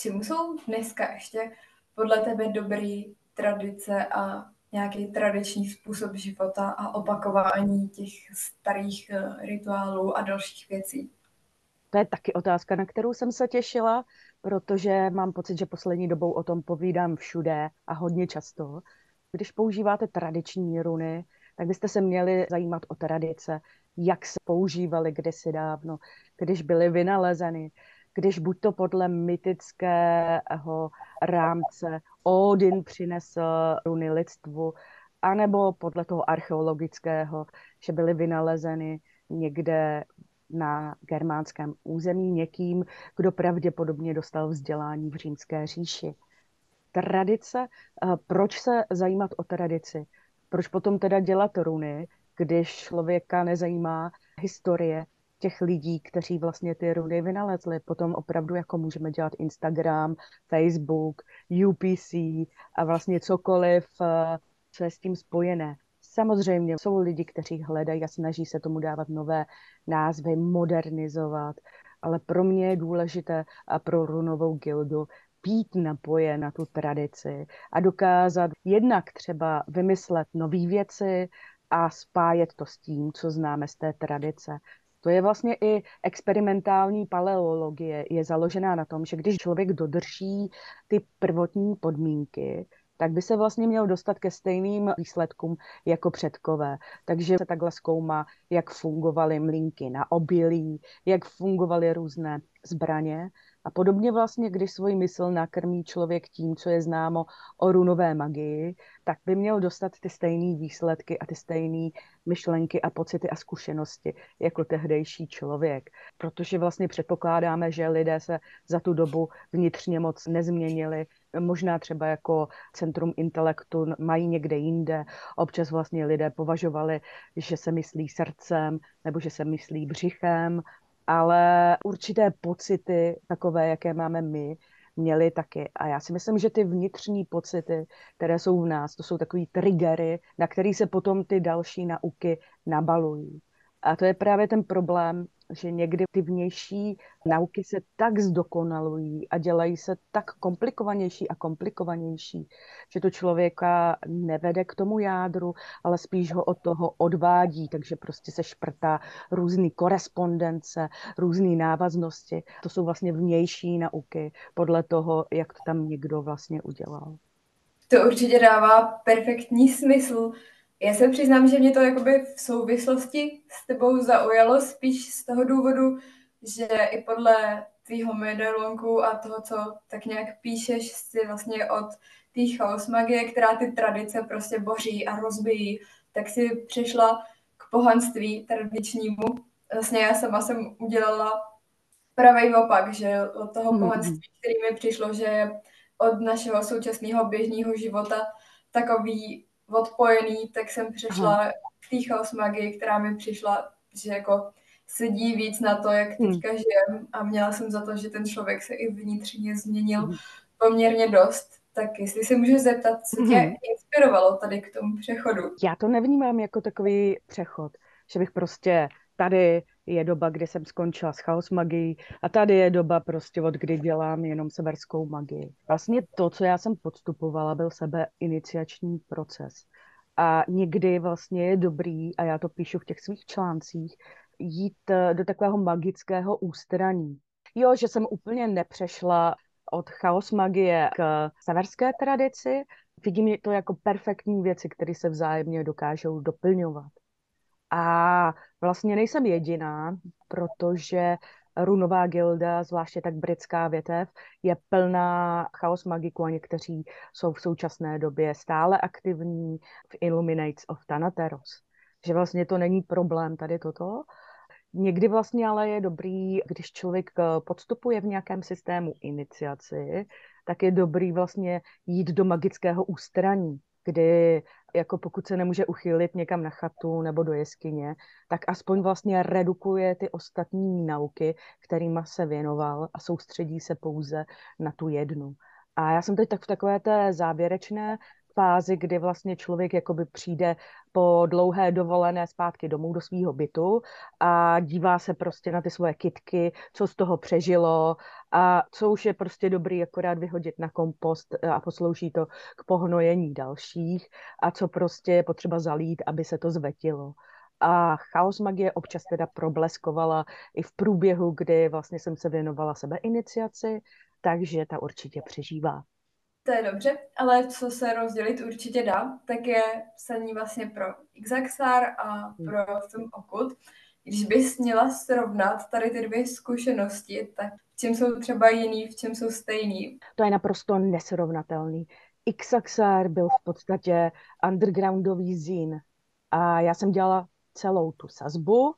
čemu jsou dneska ještě podle tebe dobrý tradice a nějaký tradiční způsob života a opakování těch starých eh, rituálů a dalších věcí? To je taky otázka, na kterou jsem se těšila, protože mám pocit, že poslední dobou o tom povídám všude a hodně často. Když používáte tradiční runy, tak byste se měli zajímat o tradice, jak se používaly kdysi dávno, když byly vynalezeny, když buď to podle mytického rámce Odin přinesl runy lidstvu, anebo podle toho archeologického, že byly vynalezeny někde na germánském území někým, kdo pravděpodobně dostal vzdělání v římské říši. Tradice, eh, proč se zajímat o tradici? Proč potom teda dělat runy, když člověka nezajímá historie těch lidí, kteří vlastně ty runy vynalezli. Potom opravdu jako můžeme dělat Instagram, Facebook, UPC a vlastně cokoliv, eh, co je s tím spojené. Samozřejmě jsou lidi, kteří hledají a snaží se tomu dávat nové názvy, modernizovat, ale pro mě je důležité a pro runovou gildu být napoje na tu tradici a dokázat jednak třeba vymyslet nové věci a spájet to s tím, co známe z té tradice. To je vlastně i experimentální paleologie. Je založená na tom, že když člověk dodrží ty prvotní podmínky, tak by se vlastně měl dostat ke stejným výsledkům jako předkové. Takže se takhle zkoumá, jak fungovaly mlínky na obilí, jak fungovaly různé zbraně a podobně vlastně, když svůj mysl nakrmí člověk tím, co je známo o runové magii, tak by měl dostat ty stejné výsledky a ty stejné myšlenky a pocity a zkušenosti jako tehdejší člověk. Protože vlastně předpokládáme, že lidé se za tu dobu vnitřně moc nezměnili, možná třeba jako centrum intelektu mají někde jinde. Občas vlastně lidé považovali, že se myslí srdcem nebo že se myslí břichem ale určité pocity, takové, jaké máme my, měli taky. A já si myslím, že ty vnitřní pocity, které jsou v nás, to jsou takový triggery, na který se potom ty další nauky nabalují. A to je právě ten problém, že někdy ty vnější nauky se tak zdokonalují a dělají se tak komplikovanější a komplikovanější, že to člověka nevede k tomu jádru, ale spíš ho od toho odvádí, takže prostě se šprtá různé korespondence, různé návaznosti. To jsou vlastně vnější nauky podle toho, jak to tam někdo vlastně udělal. To určitě dává perfektní smysl. Já se přiznám, že mě to jakoby v souvislosti s tebou zaujalo spíš z toho důvodu, že i podle tvýho medailonku a toho, co tak nějak píšeš si vlastně od té chaos magie, která ty tradice prostě boří a rozbíjí, tak si přišla k pohanství tradičnímu. Vlastně já sama jsem udělala pravý opak, že od toho mm-hmm. pohanství, který mi přišlo, že od našeho současného běžného života takový odpojený, tak jsem přešla Aha. k té chaos magii, která mi přišla, že jako sedí víc na to, jak hmm. teďka hmm. žijem a měla jsem za to, že ten člověk se i vnitřně změnil hmm. poměrně dost. Tak jestli se můžu zeptat, co tě hmm. inspirovalo tady k tomu přechodu? Já to nevnímám jako takový přechod, že bych prostě tady je doba, kdy jsem skončila s chaos magií a tady je doba prostě od kdy dělám jenom severskou magii. Vlastně to, co já jsem podstupovala, byl sebe iniciační proces. A někdy vlastně je dobrý, a já to píšu v těch svých článcích, jít eh, do takového magického ústraní. Jo, že jsem úplně nepřešla od chaos magie k severské tradici, vidím to jako perfektní věci, které se vzájemně dokážou doplňovat. A vlastně nejsem jediná, protože runová gilda, zvláště tak britská větev, je plná chaos magiků a někteří jsou v současné době stále aktivní v Illuminates of Thanateros. Že vlastně to není problém tady toto. Někdy vlastně ale je dobrý, když člověk eh, podstupuje v nějakém systému iniciaci, tak je dobrý vlastně jít do magického ústraní, kdy jako pokud se nemůže uchylit někam na chatu nebo do jeskyně, tak aspoň vlastně redukuje ty ostatní nauky, kterýma se věnoval a soustředí se pouze na tu jednu. A já jsem teď tak v takové té závěrečné fázi, kdy vlastně člověk jakoby přijde po dlouhé dovolené zpátky domů do svého bytu a dívá se prostě na ty svoje kitky, co z toho přežilo a co už je prostě dobrý akorát vyhodit na kompost a poslouží to k pohnojení dalších a co prostě je potřeba zalít, aby se to zvetilo. A chaos magie občas teda probleskovala i v průběhu, kdy vlastně jsem se věnovala sebe iniciaci, takže ta určitě přežívá. To je dobře, ale co se rozdělit určitě dá, tak je psaní vlastně pro Xaxar a hmm. pro film Okult. Když bys měla srovnat tady ty dvě zkušenosti, tak v čem jsou třeba jiný, v čem jsou stejný? To je naprosto nesrovnatelný. Xaxar byl v podstatě undergroundový zín a já jsem dělala celou tu sazbu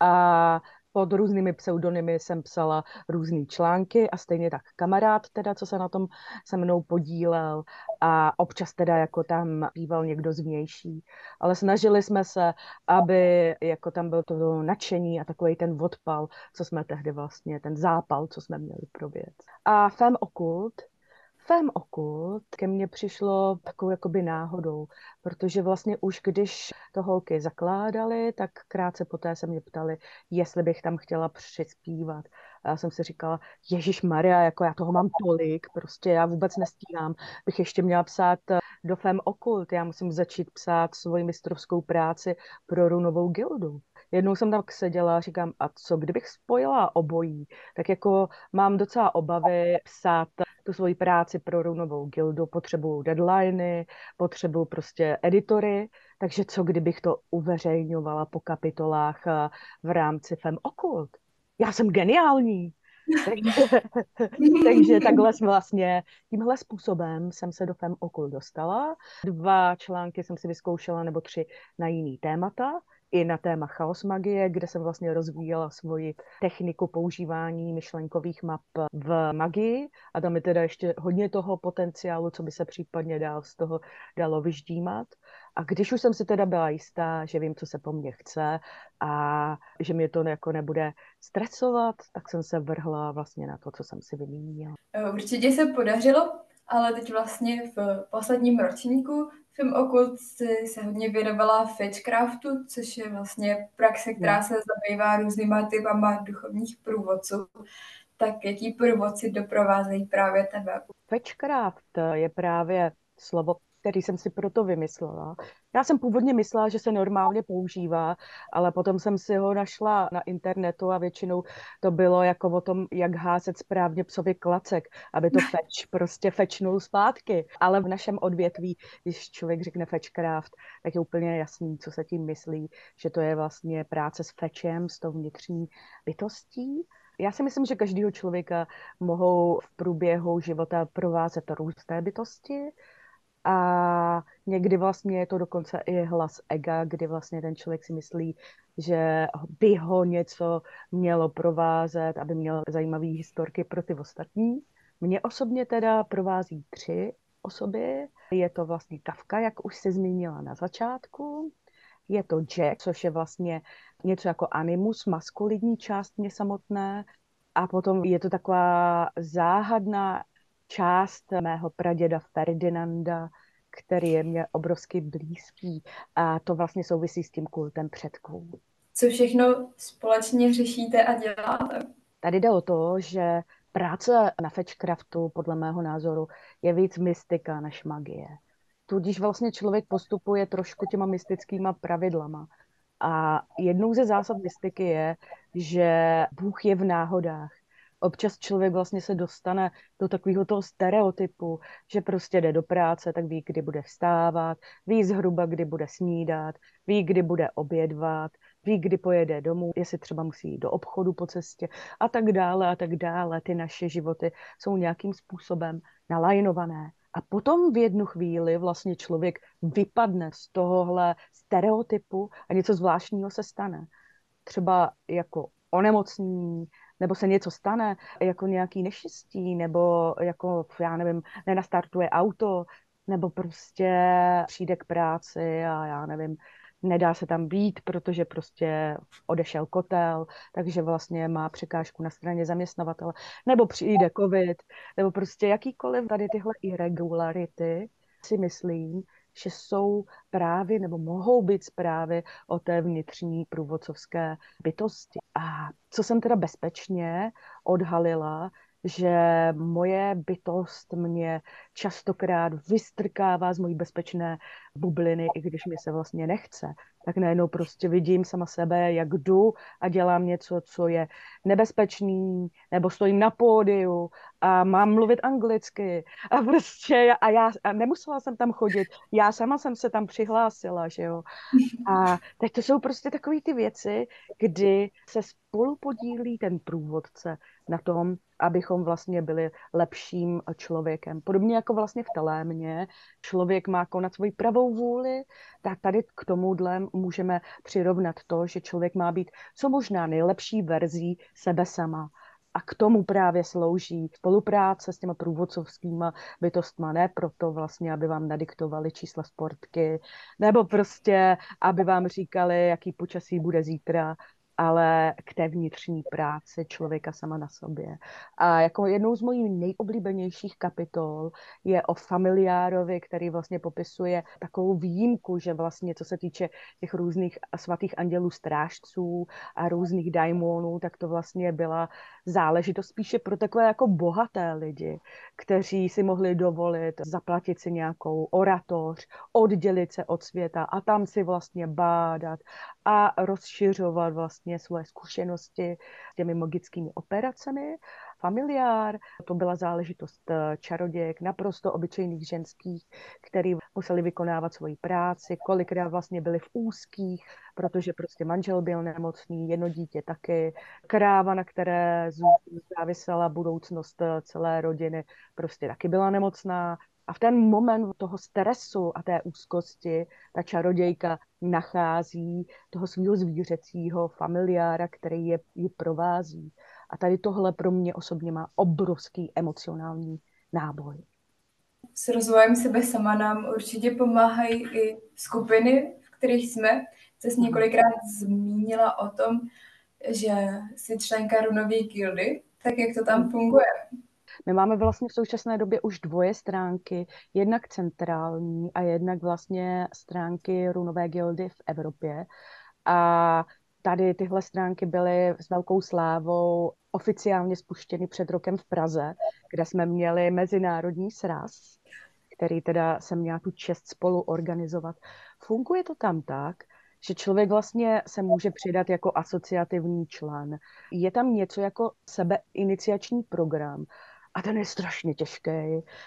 a pod různými pseudonymy jsem psala různé články a stejně tak kamarád teda, co se na tom se mnou podílel a občas teda jako tam býval někdo zvnější. Ale snažili jsme se, aby jako tam byl to nadšení a takový ten odpal, co jsme tehdy vlastně, ten zápal, co jsme měli pro věc. A Fem Okult Fem okult ke mně přišlo takovou jakoby náhodou, protože vlastně už když to holky zakládaly, tak krátce poté se mě ptali, jestli bych tam chtěla přispívat. A já jsem si říkala, Ježíš Maria, jako já toho mám tolik, prostě já vůbec nestíhám, bych ještě měla psát do Fem okult, já musím začít psát svoji mistrovskou práci pro runovou gildu. Jednou jsem tam seděla a říkám, a co kdybych spojila obojí, tak jako mám docela obavy psát tu svoji práci pro runovou gildu, potřebuju deadliny, potřebuju prostě editory, takže co kdybych to uveřejňovala po kapitolách eh, v rámci Fem Okult? Já jsem geniální. takže, takže takhle jsem vlastně, tímhle způsobem jsem se do Fem Okult dostala. Dva články jsem si vyzkoušela, nebo tři na jiný témata i na téma chaos magie, kde jsem vlastně rozvíjela svoji techniku používání myšlenkových map v magii a tam je teda ještě hodně toho potenciálu, co by se případně dál z toho dalo vyždímat. A když už jsem si teda byla jistá, že vím, co se po mně chce a že mě to jako nebude stresovat, tak jsem se vrhla vlastně na to, co jsem si vymínila. Určitě se podařilo, ale teď vlastně v posledním ročníku Film Okult se hodně věnovala Fetchcraftu, což je vlastně praxe, která se zabývá různýma typama duchovních průvodců. Tak jaký průvodci doprovázejí právě tebe? Fetchcraft je právě slovo, který jsem si proto vymyslela. Já jsem původně myslela, že se normálně používá, ale potom jsem si ho našla na internetu a většinou to bylo jako o tom, jak házet správně psovi klacek, aby to feč prostě fečnul zpátky. Ale v našem odvětví, když člověk řekne fetchcraft, tak je úplně jasný, co se tím myslí, že to je vlastně práce s fečem, s tou vnitřní bytostí. Já si myslím, že každého člověka mohou v průběhu života provázet různé bytosti, a někdy vlastně je to dokonce i hlas ega, kdy vlastně ten člověk si myslí, že by ho něco mělo provázet, aby měl zajímavé historky pro ty ostatní. Mě osobně teda provází tři osoby. Je to vlastně Kafka, jak už se zmínila na začátku. Je to Jack, což je vlastně něco jako animus, maskulinní část mě samotné. A potom je to taková záhadná část mého praděda Ferdinanda, který je mě obrovsky blízký a to vlastně souvisí s tím kultem předků. Co všechno společně řešíte a děláte? Tady jde o to, že práce na Fetchcraftu podle mého názoru je víc mystika než magie. Tudíž vlastně člověk postupuje trošku těma mystickýma pravidlama. A jednou ze zásad mystiky je, že Bůh je v náhodách občas člověk vlastně se dostane do takového toho stereotypu, že prostě jde do práce, tak ví, kdy bude vstávat, ví zhruba, kdy bude snídat, ví, kdy bude obědvat, ví, kdy pojede domů, jestli třeba musí jít do obchodu po cestě a tak dále a tak dále. Ty naše životy jsou nějakým způsobem nalajnované. A potom v jednu chvíli vlastně člověk vypadne z tohohle stereotypu a něco zvláštního se stane. Třeba jako onemocnění, nebo se něco stane, jako nějaký neštěstí, nebo jako, já nevím, nenastartuje auto, nebo prostě přijde k práci a já nevím, nedá se tam být, protože prostě odešel kotel, takže vlastně má překážku na straně zaměstnavatele, nebo přijde covid, nebo prostě jakýkoliv tady tyhle irregularity si myslím, že jsou právě nebo mohou být zprávy o té vnitřní průvodcovské bytosti. A co jsem teda bezpečně odhalila, že moje bytost mě častokrát vystrkává z mojí bezpečné bubliny, i když mi se vlastně nechce. Tak najednou prostě vidím sama sebe, jak jdu a dělám něco, co je nebezpečný, nebo stojím na pódiu a mám mluvit anglicky a prostě a já a nemusela jsem tam chodit, já sama jsem se tam přihlásila, že jo. A teď to jsou prostě takové ty věci, kdy se spolu podílí ten průvodce na tom, abychom vlastně byli lepším člověkem. Podobně jako vlastně v telémě člověk má konat svoji pravou vůli, tak tady k tomuhle můžeme přirovnat to, že člověk má být co možná nejlepší verzí sebe sama. A k tomu právě slouží spolupráce s těma průvodcovskýma bytostma, ne proto vlastně, aby vám nadiktovali čísla sportky, nebo prostě, aby vám říkali, jaký počasí bude zítra, ale k té vnitřní práci člověka sama na sobě. A jako jednou z mojich nejoblíbenějších kapitol je o familiárovi, který vlastně popisuje takovou výjimku, že vlastně co se týče těch různých svatých andělů strážců a různých daimonů, tak to vlastně byla záležitost spíše pro takové jako bohaté lidi, kteří si mohli dovolit zaplatit si nějakou oratoř, oddělit se od světa a tam si vlastně bádat a rozšiřovat vlastně svoje zkušenosti s těmi magickými operacemi. Familiár, to byla záležitost eh, čarodějek, naprosto obyčejných ženských, který museli vykonávat svoji práci, kolikrát vlastně byli v úzkých, protože prostě manžel byl nemocný, jedno dítě taky, kráva, na které závisela budoucnost eh, celé rodiny, prostě taky byla nemocná, a v ten moment toho stresu a té úzkosti ta čarodějka nachází toho svého zvířecího familiára, který je, ji provází. A tady tohle pro mě osobně má obrovský emocionální náboj. S rozvojem sebe sama nám určitě pomáhají i skupiny, v kterých jsme. Jsi mhm. několikrát zmínila o tom, že jsi členka runové gildy, tak jak to tam mhm. funguje? My máme vlastně v současné době už dvoje stránky, jednak centrální a jednak vlastně stránky runové gildy v Evropě. A tady tyhle stránky byly s velkou slávou oficiálně spuštěny před rokem v Praze, kde jsme měli mezinárodní sraz, který teda jsem měla tu čest spolu organizovat. Funguje to tam tak, že člověk vlastně se může přidat jako asociativní člen. Je tam něco jako sebeiniciační program, a ten je strašně těžký.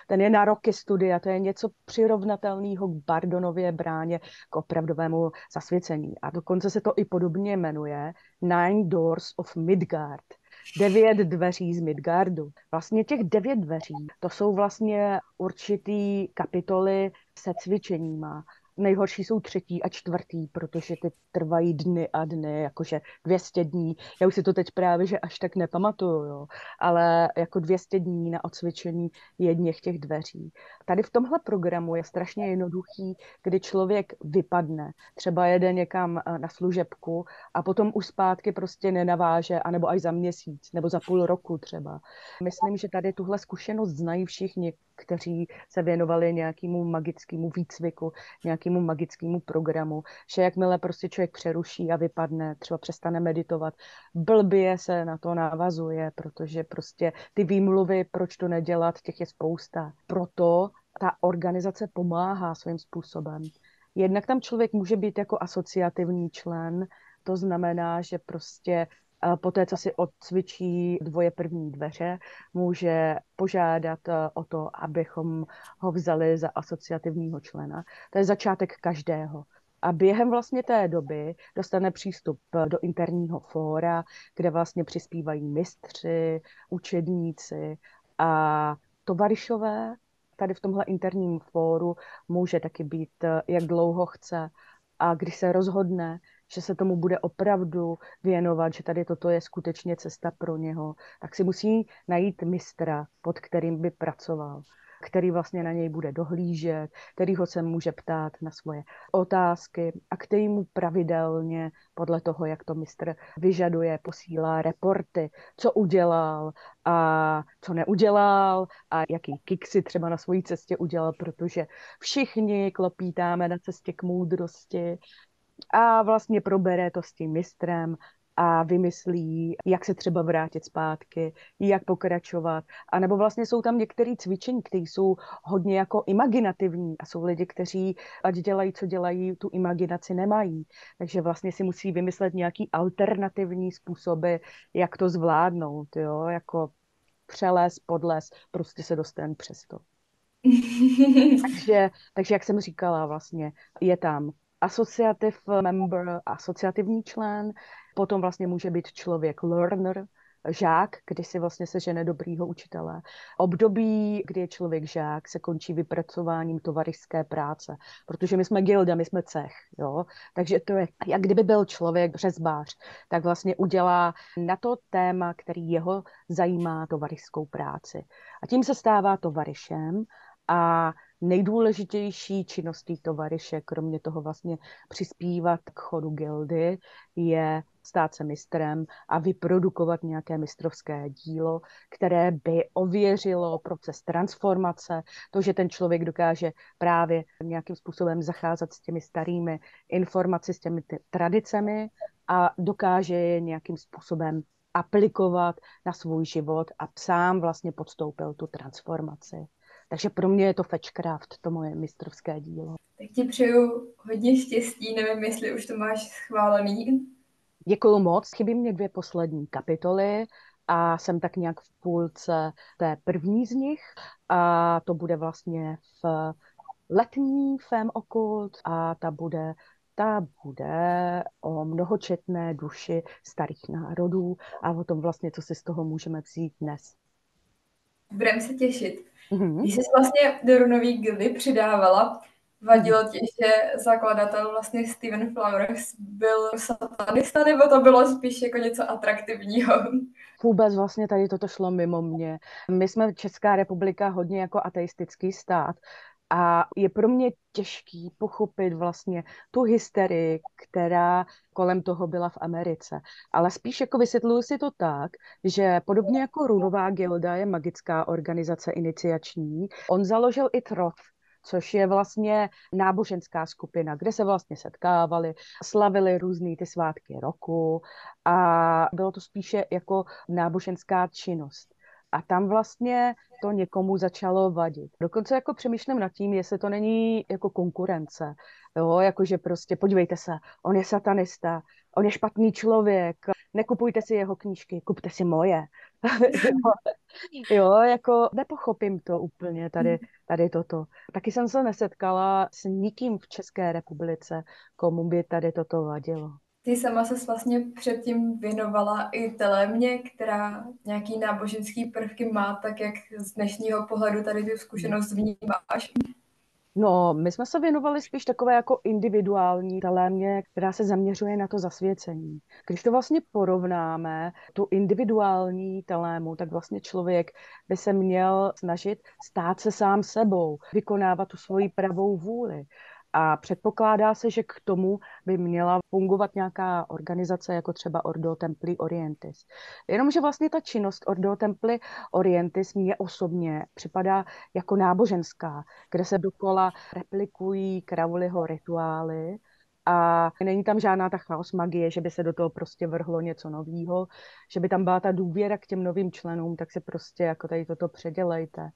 Ten je na roky studia, to je něco přirovnatelného k Bardonově bráně, k opravdovému zasvěcení. A dokonce se to i podobně jmenuje Nine Doors of Midgard. Devět dveří z Midgardu. Vlastně těch devět dveří, to jsou vlastně určitý kapitoly se cvičeníma nejhorší jsou třetí a čtvrtý, protože ty trvají dny a dny, jakože 200 dní. Já už si to teď právě, že až tak nepamatuju, jo. ale jako 200 dní na odsvědčení jedněch těch dveří. Tady v tomhle programu je strašně jednoduchý, kdy člověk vypadne, třeba jede někam eh, na služebku a potom už zpátky prostě nenaváže, anebo až za měsíc, nebo za půl roku třeba. Myslím, že tady tuhle zkušenost znají všichni, kteří se věnovali nějakému magickému výcviku, nějakému magickému programu, že jakmile prostě člověk přeruší a vypadne, třeba přestane meditovat, blbě se na to navazuje, protože prostě ty výmluvy, proč to nedělat, těch je spousta. Proto ta organizace pomáhá svým způsobem. Jednak tam člověk může být jako asociativní člen, to znamená, že prostě Poté, co si odcvičí dvoje první dveře, může požádat eh, o to, abychom ho vzali za asociativního člena. To je začátek každého. A během vlastně té doby dostane přístup eh, do interního fóra, kde vlastně přispívají mistři, učedníci a tovarišové. Tady v tomhle interním fóru může taky být, eh, jak dlouho chce. A když se rozhodne, že se tomu bude opravdu věnovat, že tady toto je skutečně cesta pro něho, tak si musí najít mistra, pod kterým by pracoval. který vlastně na něj bude dohlížet, který ho se může ptát na svoje otázky a který mu pravidelně podle toho, jak to mistr vyžaduje, posílá reporty, co udělal a co neudělal a jaký kiksy třeba na svojí cestě udělal, protože všichni klopítáme na cestě k moudrosti a vlastně probere to s tím mistrem a vymyslí, jak se třeba vrátit zpátky, jak pokračovat. A nebo vlastně jsou tam některé cvičení, které jsou hodně jako imaginativní a jsou lidi, kteří ať dělají, co dělají, tu imaginaci nemají. Takže vlastně si musí vymyslet nějaký alternativní způsoby, jak to zvládnout, jo, jako přeles, podles, prostě se dostat přes to. takže, takže, jak jsem říkala, vlastně je tam associative member, asociativní člen, potom vlastně může být člověk learner, žák, kdy si vlastně se žene dobrýho učitele. Období, kdy je člověk žák, se končí vypracováním tovarišské práce, protože my jsme gilda, my jsme cech, jo? takže to je, jak kdyby byl člověk řezbář, tak vlastně udělá na to téma, který jeho zajímá tovarišskou práci. A tím se stává tovarišem a nejdůležitější činností tovariše, kromě toho vlastně přispívat k chodu gildy, je stát se mistrem a vyprodukovat nějaké mistrovské dílo, které by ověřilo proces transformace, to, že ten člověk dokáže právě nějakým způsobem zacházet s těmi starými informaci, s těmi tradicemi a dokáže je nějakým způsobem aplikovat na svůj život a sám vlastně podstoupil tu transformaci. Takže pro mě je to Fetchcraft, to moje mistrovské dílo. Tak ti přeju hodně štěstí, nevím, jestli už to máš schválený. Děkuju moc, chybí mě dvě poslední kapitoly a jsem tak nějak v půlce té první z nich a to bude vlastně v letní Fem Okult a ta bude ta bude o mnohočetné duši starých národů a o tom vlastně, co si z toho můžeme vzít dnes. Budeme se těšit. Mm-hmm. Když jsi vlastně do runový gildy přidávala, vadilo ti, že zakladatel vlastně Steven Flowers byl satanista, nebo to bylo spíš jako něco atraktivního? Vůbec vlastně tady toto šlo mimo mě. My jsme Česká republika hodně jako ateistický stát, a je pro mě těžký pochopit vlastně tu hysterii, která kolem toho byla v Americe. Ale spíš jako vysvětluji si to tak, že podobně jako Runová gilda je magická organizace iniciační, on založil i Troth, což je vlastně náboženská skupina, kde se vlastně setkávali, slavili různé ty svátky roku a bylo to spíše jako náboženská činnost. A tam vlastně to někomu začalo vadit. Dokonce jako přemýšlím nad tím, jestli to není jako konkurence. Jo, jakože prostě podívejte se, on je satanista, on je špatný člověk, nekupujte si jeho knížky, kupte si moje. jo, jako nepochopím to úplně tady, tady toto. Taky jsem se nesetkala s nikým v České republice, komu by tady toto vadilo. Ty sama se vlastně předtím věnovala i Telémě, která nějaký náboženský prvky má, tak jak z dnešního pohledu tady tu zkušenost vnímáš? No, my jsme se věnovali spíš takové jako individuální telémě, která se zaměřuje na to zasvěcení. Když to vlastně porovnáme, tu individuální telému, tak vlastně člověk by se měl snažit stát se sám sebou, vykonávat tu svoji pravou vůli. A předpokládá se, že k tomu by měla fungovat nějaká organizace, jako třeba Ordo Templi Orientis. Jenomže vlastně ta činnost Ordo Templi Orientis mě osobně připadá jako náboženská, kde se dokola replikují Crowleyho rituály, a není tam žádná ta chaos magie, že by se do toho prostě vrhlo něco nového, že by tam byla ta důvěra k těm novým členům, tak se prostě jako tady toto předělejte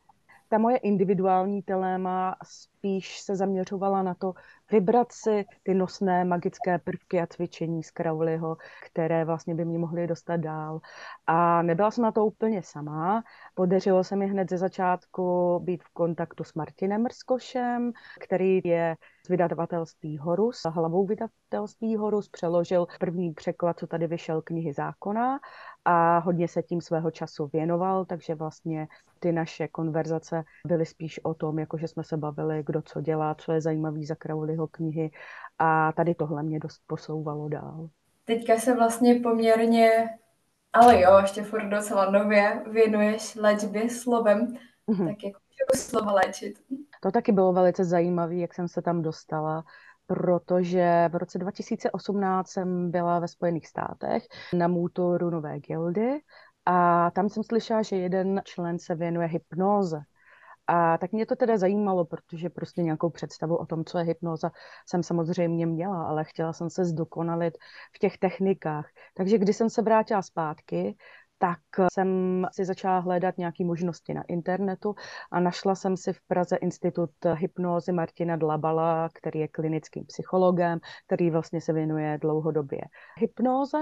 ta moje individuální teléma spíš se zaměřovala na to vybrat si ty nosné magické prvky a cvičení z Crowleyho, které vlastně by mě mohly dostat dál. A nebyla jsem na to úplně sama. Podařilo se mi hned ze začátku být v kontaktu s Martinem Rskošem, který je z vydavatelství Horus, hlavou vydavatelství Horus, přeložil první překlad, co tady vyšel knihy zákona a hodně se tím svého času věnoval, takže vlastně ty naše konverzace byly spíš o tom, jako že jsme se bavili, kdo co dělá, co je zajímavý za Crowleyho knihy a tady tohle mě dost posouvalo dál. Teďka se vlastně poměrně, ale jo, ještě furt docela nově věnuješ léčbě slovem, mm-hmm. tak jako slova léčit. To taky bylo velice zajímavé, jak jsem se tam dostala, protože v roce 2018 jsem byla ve Spojených státech na Můtu runové gildy a tam jsem slyšela, že jeden člen se věnuje hypnoze. A tak mě to teda zajímalo, protože prostě nějakou představu o tom, co je hypnoza, jsem samozřejmě měla, ale chtěla jsem se zdokonalit v těch technikách. Takže když jsem se vrátila zpátky, tak jsem si začala hledat nějaké možnosti na internetu a našla jsem si v Praze institut hypnózy Martina Dlabala, který je klinickým psychologem, který vlastně se věnuje dlouhodobě hypnoze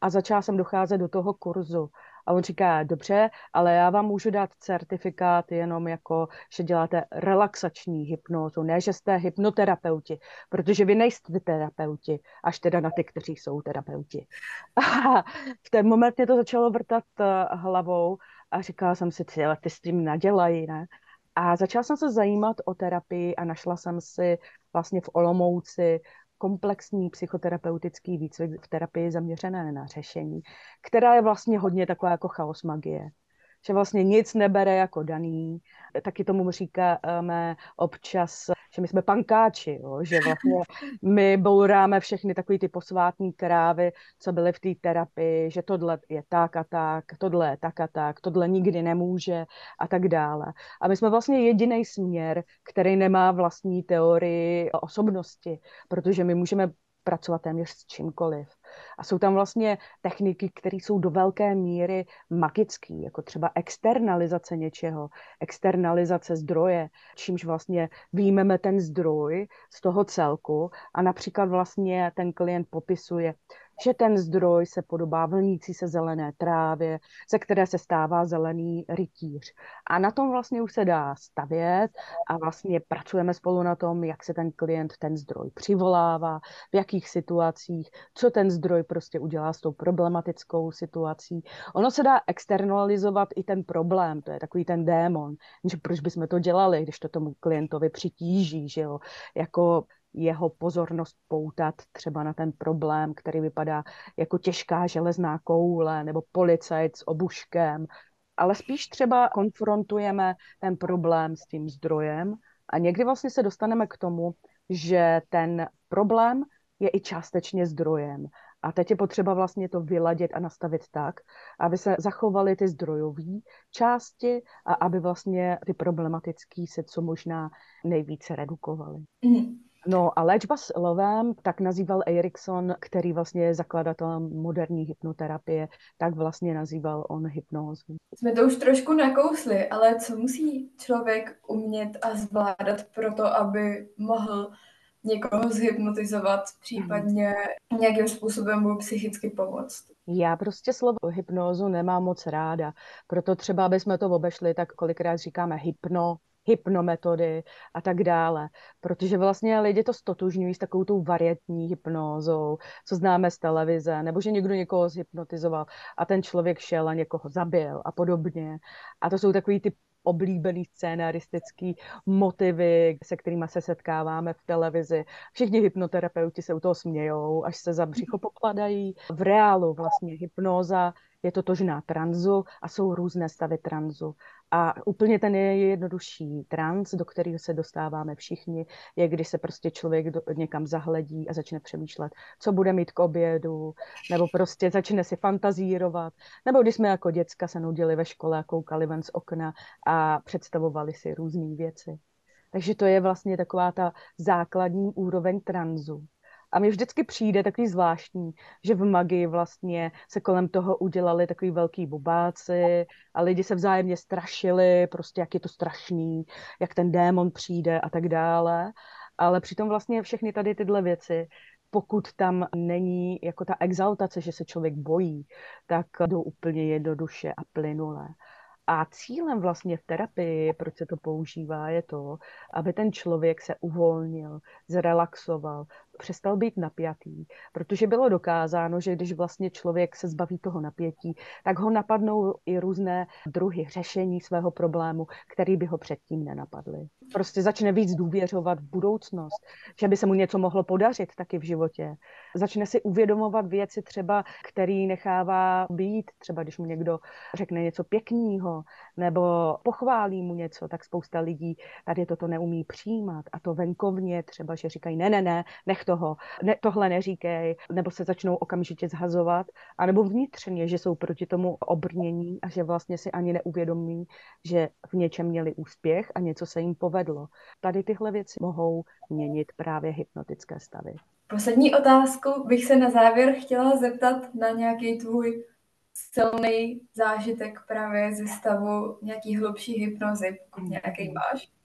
a začala jsem docházet do toho kurzu. A on říká, dobře, ale já vám můžu dát certifikát jenom jako, že děláte relaxační hypnózu, ne, že jste hypnoterapeuti, protože vy nejste terapeuti, až teda na ty, kteří jsou terapeuti. A v ten moment mě to začalo vrtat eh, hlavou a říkala jsem si, ty, ty s tím nadělají, ne? A začala jsem se zajímat o terapii a našla jsem si vlastně v Olomouci komplexní psychoterapeutický výcvik v terapii zaměřené na řešení, která je vlastně hodně taková jako chaos magie že vlastně nic nebere jako daný. Taky tomu říkáme občas, že my jsme pankáči, jo? že vlastně my bouráme všechny takové ty posvátní krávy, co byly v té terapii, že tohle je tak a tak, tohle je tak a tak, tohle nikdy nemůže a tak dále. A my jsme vlastně jediný směr, který nemá vlastní teorii osobnosti, protože my můžeme pracovat téměř s čímkoliv. A jsou tam vlastně techniky, které jsou do velké míry magické, jako třeba externalizace něčeho, externalizace zdroje, čímž vlastně výjmeme ten zdroj z toho celku. A například vlastně ten klient popisuje, že ten zdroj se podobá vlnící se zelené trávě, ze které se stává zelený rytíř. A na tom vlastně už se dá stavět a vlastně pracujeme spolu na tom, jak se ten klient ten zdroj přivolává, v jakých situacích, co ten zdroj prostě udělá s tou problematickou situací. Ono se dá externalizovat i ten problém, to je takový ten démon, že proč bychom to dělali, když to tomu klientovi přitíží, že jo, jako jeho pozornost poutat třeba na ten problém, který vypadá jako těžká železná koule nebo policajt s obuškem, ale spíš třeba konfrontujeme ten problém s tím zdrojem a někdy vlastně se dostaneme k tomu, že ten problém je i částečně zdrojem. A teď je potřeba vlastně to vyladit a nastavit tak, aby se zachovaly ty zdrojové části a aby vlastně ty problematické se co možná nejvíce redukovaly. Mm. No a léčba s lovem, tak nazýval Erikson, který vlastně je zakladatelem moderní hypnoterapie, tak vlastně nazýval on hypnózu. Jsme to už trošku nakousli, ale co musí člověk umět a zvládat pro to, aby mohl někoho zhypnotizovat, případně nějakým způsobem mu psychicky pomoct. Já prostě slovo hypnózu nemám moc ráda, proto třeba, aby jsme to obešli, tak kolikrát říkáme hypno, hypnometody a tak dále. Protože vlastně lidi to stotužňují s takovou tou varietní hypnózou, co známe z televize, nebo že někdo někoho zhypnotizoval a ten člověk šel a někoho zabil a podobně. A to jsou takový ty oblíbený scénaristický motivy, se kterými se setkáváme v televizi. Všichni hypnoterapeuti se u toho smějou, až se za břicho pokladají. V reálu vlastně hypnóza je totožná tranzu a jsou různé stavy tranzu. A úplně ten je jednodušší trans, do kterého se dostáváme všichni, je když se prostě člověk do, někam zahledí a začne přemýšlet, co bude mít k obědu, nebo prostě začne si fantazírovat, nebo když jsme jako děcka se nudili ve škole a koukali ven z okna a představovali si různé věci. Takže to je vlastně taková ta základní úroveň tranzu. A mi vždycky přijde takový zvláštní, že v magii vlastně se kolem toho udělali takový velký bubáci a lidi se vzájemně strašili, prostě jak je to strašný, jak ten démon přijde a tak dále. Ale přitom vlastně všechny tady tyhle věci pokud tam není jako ta exaltace, že se člověk bojí, tak jdou úplně jednoduše a plynule. A cílem vlastně v terapii, proč se to používá, je to, aby ten člověk se uvolnil, zrelaxoval, přestal být napjatý, protože bylo dokázáno, že když vlastně člověk se zbaví toho napětí, tak ho napadnou i různé druhy řešení svého problému, který by ho předtím nenapadly. Prostě začne víc důvěřovat v budoucnost, že by se mu něco mohlo podařit taky v životě. Začne si uvědomovat věci třeba, který nechává být, třeba když mu někdo řekne něco pěkného nebo pochválí mu něco, tak spousta lidí tady toto neumí přijímat a to venkovně třeba, že říkají ne, ne, ne, nech toho, ne, tohle neříkej, nebo se začnou okamžitě zhazovat, anebo vnitřně, že jsou proti tomu obrnění a že vlastně si ani neuvědomí, že v něčem měli úspěch a něco se jim povedlo. Tady tyhle věci mohou měnit právě hypnotické stavy. Poslední otázku bych se na závěr chtěla zeptat na nějaký tvůj silný zážitek právě ze stavu nějaký hlubší hypnozy, nějaký máš.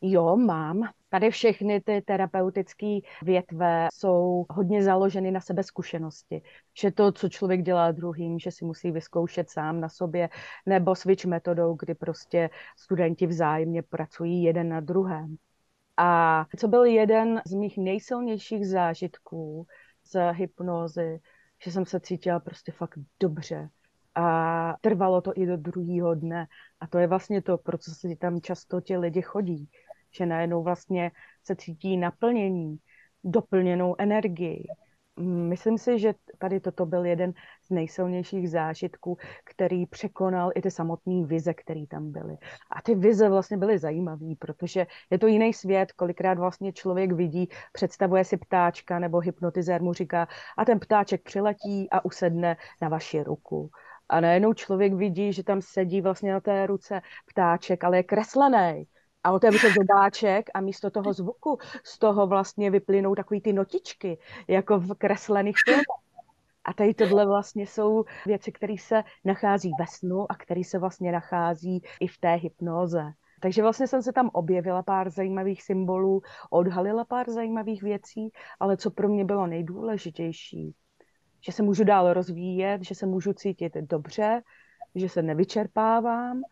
Jo, mám. Tady všechny ty terapeutické větve jsou hodně založeny na sebe zkušenosti. Že to, co člověk dělá druhým, že si musí vyzkoušet sám na sobě, nebo switch metodou, kdy prostě studenti vzájemně pracují jeden na druhém. A co byl jeden z mých nejsilnějších zážitků z hypnózy, že jsem se cítila prostě fakt dobře. A trvalo to i do druhého dne. A to je vlastně to, pro co si tam často ti lidi chodí že najednou vlastně se cítí naplnění, doplněnou energii. Myslím si, že tady toto byl jeden z nejsilnějších zážitků, který překonal i ty samotné vize, které tam byly. A ty vize vlastně byly zajímavé, protože je to jiný svět, kolikrát vlastně člověk vidí, představuje si ptáčka nebo hypnotizér mu říká a ten ptáček přiletí a usedne na vaši ruku. A najednou člověk vidí, že tam sedí vlastně na té ruce ptáček, ale je kreslený a otevře zobáček a místo toho zvuku z toho vlastně vyplynou takový ty notičky, jako v kreslených filmech. A tady tohle vlastně jsou věci, které se nachází ve snu a které se vlastně nachází i v té hypnoze. Takže vlastně jsem se tam objevila pár zajímavých symbolů, odhalila pár zajímavých věcí, ale co pro mě bylo nejdůležitější, že se můžu dál rozvíjet, že se můžu cítit dobře, že se nevyčerpávám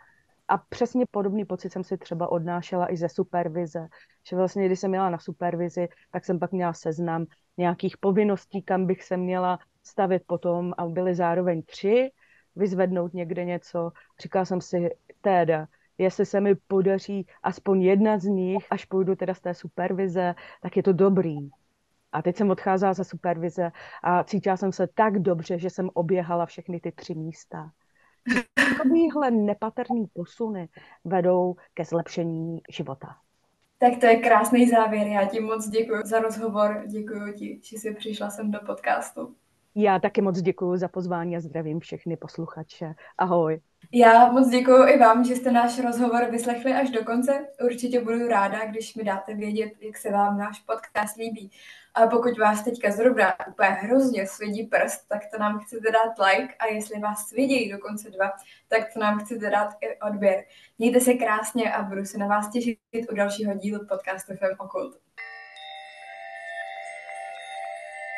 a přesně podobný pocit jsem si třeba odnášela i ze supervize, že vlastně, když jsem měla na supervizi, tak jsem pak měla seznam nějakých povinností, kam bych se měla stavit potom a byly zároveň tři, vyzvednout někde něco. Říkala jsem si, teda, jestli se mi podaří aspoň jedna z nich, až půjdu teda z té supervize, tak je to dobrý. A teď jsem odcházela ze supervize a cítila jsem se tak dobře, že jsem oběhala všechny ty tři místa. Takovýhle nepatrný posuny vedou ke zlepšení života. Tak to je krásný závěr. Já ti moc děkuji za rozhovor. Děkuji ti, že jsi přišla sem do podcastu. Já taky moc děkuji za pozvání a zdravím všechny posluchače. Ahoj. Já moc děkuji i vám, že jste náš rozhovor vyslechli až do konce. Určitě budu ráda, když mi dáte vědět, jak se vám náš podcast líbí. A pokud vás teďka zrovna úplně hrozně svědí prst, tak to nám chcete dát like a jestli vás svědí dokonce dva, tak to nám chcete dát i odběr. Mějte se krásně a budu se na vás těšit u dalšího dílu podcastu Fem Okult.